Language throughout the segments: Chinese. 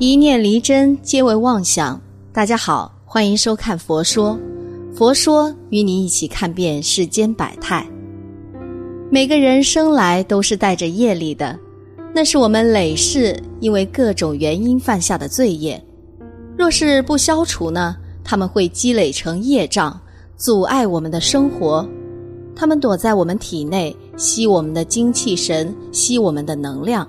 一念离真，皆为妄想。大家好，欢迎收看《佛说》，佛说与你一起看遍世间百态。每个人生来都是带着业力的，那是我们累世因为各种原因犯下的罪业。若是不消除呢，他们会积累成业障，阻碍我们的生活。他们躲在我们体内，吸我们的精气神，吸我们的能量。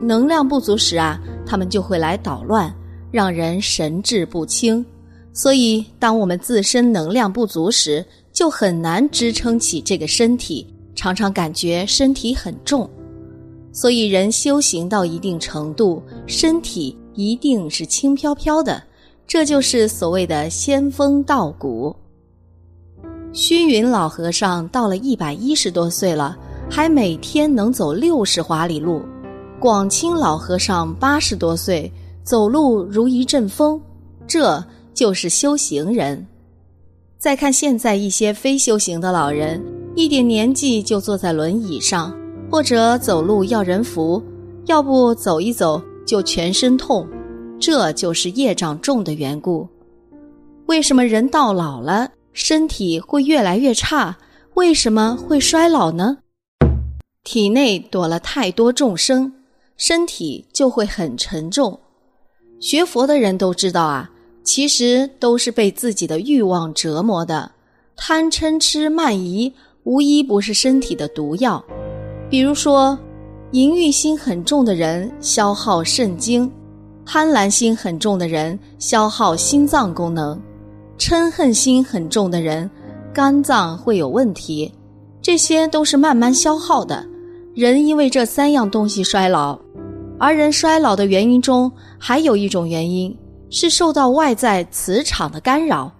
能量不足时啊，他们就会来捣乱，让人神志不清。所以，当我们自身能量不足时，就很难支撑起这个身体，常常感觉身体很重。所以，人修行到一定程度，身体一定是轻飘飘的，这就是所谓的仙风道骨。虚云老和尚到了一百一十多岁了，还每天能走六十华里路。广清老和尚八十多岁，走路如一阵风，这就是修行人。再看现在一些非修行的老人，一点年纪就坐在轮椅上，或者走路要人扶，要不走一走就全身痛，这就是业障重的缘故。为什么人到老了身体会越来越差？为什么会衰老呢？体内躲了太多众生。身体就会很沉重。学佛的人都知道啊，其实都是被自己的欲望折磨的。贪嗔痴慢疑，无一不是身体的毒药。比如说，淫欲心很重的人消耗肾精，贪婪心很重的人消耗心脏功能，嗔恨心很重的人肝脏会有问题。这些都是慢慢消耗的。人因为这三样东西衰老。而人衰老的原因中，还有一种原因是受到外在磁场的干扰。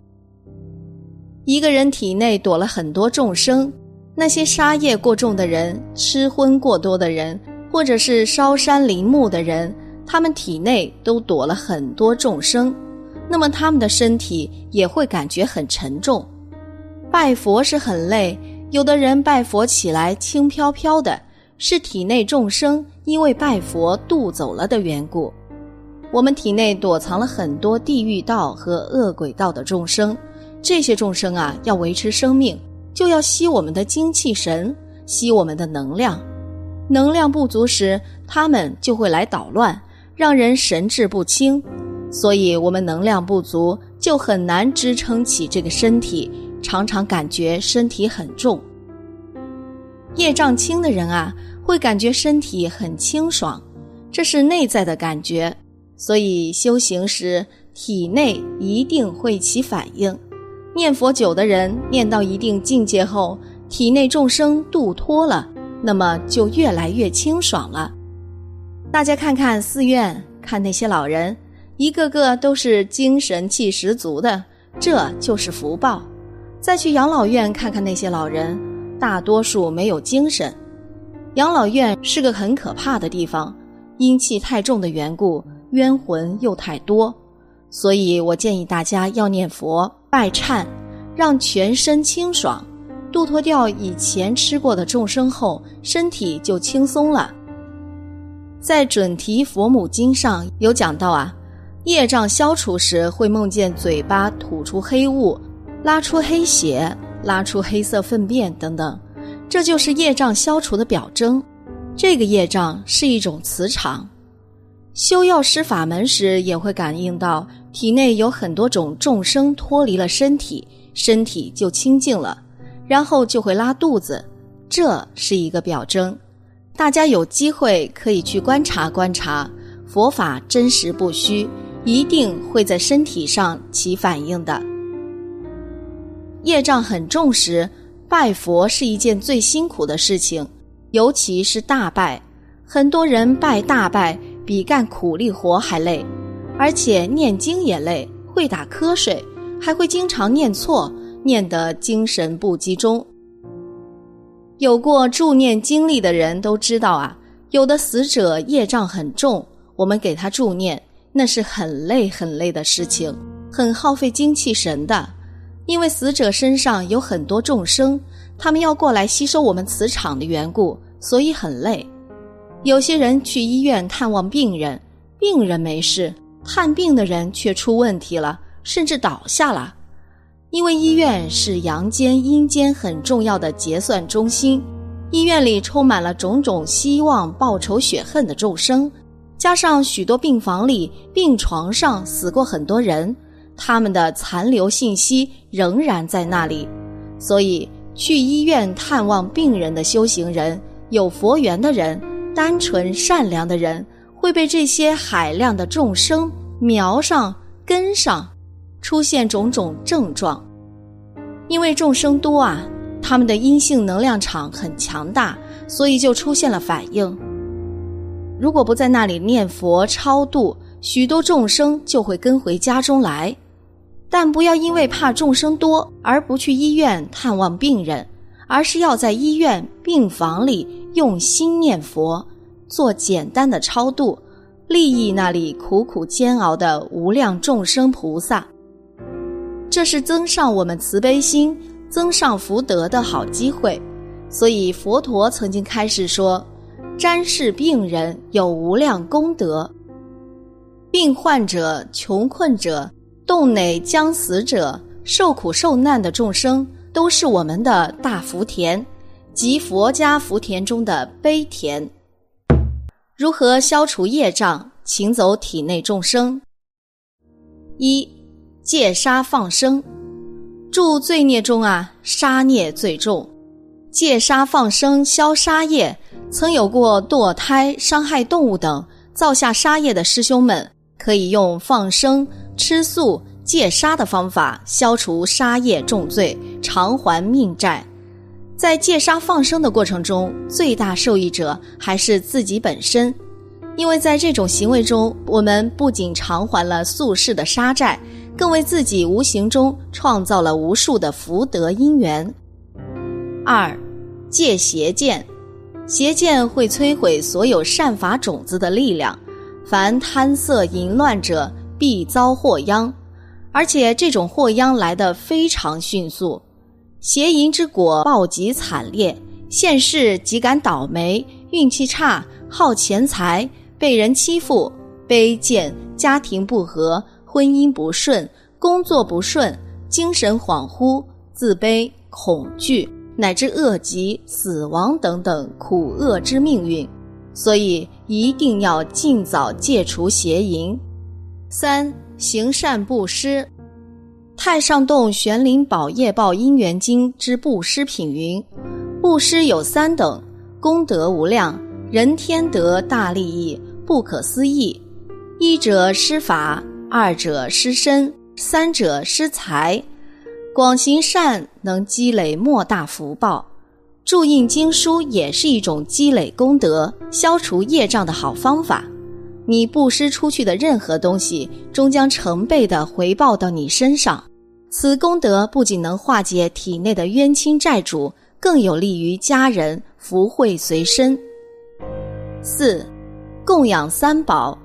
一个人体内躲了很多众生，那些杀业过重的人、吃荤过多的人，或者是烧山林木的人，他们体内都躲了很多众生，那么他们的身体也会感觉很沉重。拜佛是很累，有的人拜佛起来轻飘飘的。是体内众生因为拜佛渡走了的缘故，我们体内躲藏了很多地狱道和恶鬼道的众生，这些众生啊，要维持生命，就要吸我们的精气神，吸我们的能量。能量不足时，他们就会来捣乱，让人神志不清。所以，我们能量不足，就很难支撑起这个身体，常常感觉身体很重。业障轻的人啊。会感觉身体很清爽，这是内在的感觉，所以修行时体内一定会起反应。念佛久的人，念到一定境界后，体内众生度脱了，那么就越来越清爽了。大家看看寺院，看那些老人，一个个都是精神气十足的，这就是福报。再去养老院看看那些老人，大多数没有精神。养老院是个很可怕的地方，阴气太重的缘故，冤魂又太多，所以我建议大家要念佛拜忏，让全身清爽，度脱掉以前吃过的众生后，身体就轻松了。在准提佛母经上有讲到啊，业障消除时会梦见嘴巴吐出黑雾，拉出黑血，拉出黑色粪便等等。这就是业障消除的表征，这个业障是一种磁场。修药师法门时，也会感应到体内有很多种众生脱离了身体，身体就清净了，然后就会拉肚子，这是一个表征。大家有机会可以去观察观察，佛法真实不虚，一定会在身体上起反应的。业障很重时。拜佛是一件最辛苦的事情，尤其是大拜。很多人拜大拜比干苦力活还累，而且念经也累，会打瞌睡，还会经常念错，念得精神不集中。有过助念经历的人都知道啊，有的死者业障很重，我们给他助念，那是很累很累的事情，很耗费精气神的。因为死者身上有很多众生，他们要过来吸收我们磁场的缘故，所以很累。有些人去医院看望病人，病人没事，探病的人却出问题了，甚至倒下了。因为医院是阳间、阴间很重要的结算中心，医院里充满了种种希望报仇雪恨的众生，加上许多病房里、病床上死过很多人，他们的残留信息仍然在那里，所以去医院探望病人的修行人、有佛缘的人、单纯善良的人，会被这些海量的众生瞄上、跟上。出现种种症状，因为众生多啊，他们的阴性能量场很强大，所以就出现了反应。如果不在那里念佛超度，许多众生就会跟回家中来。但不要因为怕众生多而不去医院探望病人，而是要在医院病房里用心念佛，做简单的超度，利益那里苦苦煎熬的无量众生菩萨。这是增上我们慈悲心、增上福德的好机会，所以佛陀曾经开始说：“瞻视病人有无量功德，病患者、穷困者、洞内将死者、受苦受难的众生，都是我们的大福田，即佛家福田中的悲田。如何消除业障，请走体内众生？一。”戒杀放生，住罪孽中啊，杀孽最重。戒杀放生消杀业，曾有过堕胎、伤害动物等造下杀业的师兄们，可以用放生、吃素、戒杀的方法消除杀业重罪，偿还命债。在戒杀放生的过程中，最大受益者还是自己本身，因为在这种行为中，我们不仅偿还了宿世的杀债。更为自己无形中创造了无数的福德因缘。二，戒邪见，邪见会摧毁所有善法种子的力量，凡贪色淫乱者必遭祸殃，而且这种祸殃来得非常迅速。邪淫之果暴极惨烈，现世即感倒霉，运气差，耗钱财，被人欺负，卑贱，家庭不和。婚姻不顺，工作不顺，精神恍惚，自卑、恐惧，乃至恶疾、死亡等等苦厄之命运，所以一定要尽早戒除邪淫。三行善布施，《太上洞玄灵宝业报因缘经》之布施品云：布施有三等，功德无量，人天得大利益，不可思议。一者施法。二者施身，三者施财。广行善能积累莫大福报，注印经书也是一种积累功德、消除业障的好方法。你布施出去的任何东西，终将成倍的回报到你身上。此功德不仅能化解体内的冤亲债主，更有利于家人福慧随身。四，供养三宝。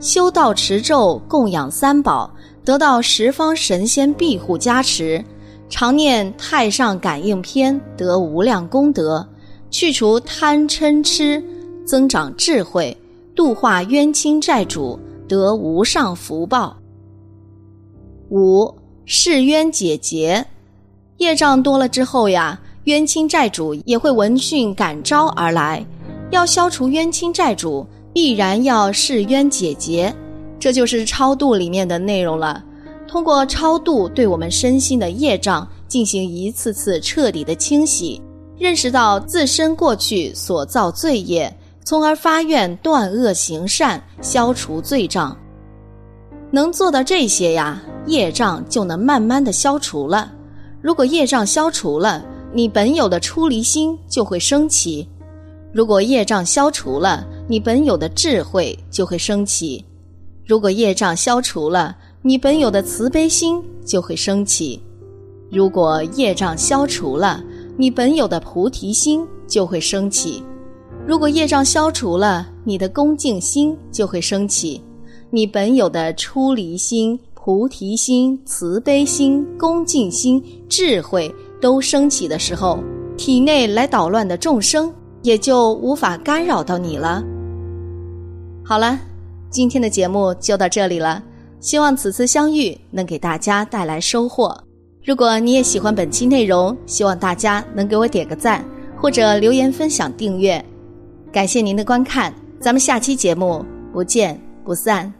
修道持咒供养三宝，得到十方神仙庇护加持；常念太上感应篇，得无量功德，去除贪嗔痴，增长智慧，度化冤亲债主，得无上福报。五释冤解结，业障多了之后呀，冤亲债主也会闻讯感召而来，要消除冤亲债主。必然要释冤解结，这就是超度里面的内容了。通过超度，对我们身心的业障进行一次次彻底的清洗，认识到自身过去所造罪业，从而发愿断恶行善，消除罪障。能做到这些呀，业障就能慢慢的消除了。如果业障消除了，你本有的出离心就会升起；如果业障消除了，你本有的智慧就会升起，如果业障消除了，你本有的慈悲心就会升起；如果业障消除了，你本有的菩提心就会升起；如果业障消除了你的恭敬心就会升起。你本有的出离心菩提心慈悲心恭敬心智慧都升起的时候体内来捣乱的众生也就无法干扰到你了。好了今天的节目就到这里了希望此次相遇能给大家带来收获。如果你也喜欢本期内容希望大家能给我点个赞或者留言分享订阅。感谢您的观看咱们下期节目不见不散。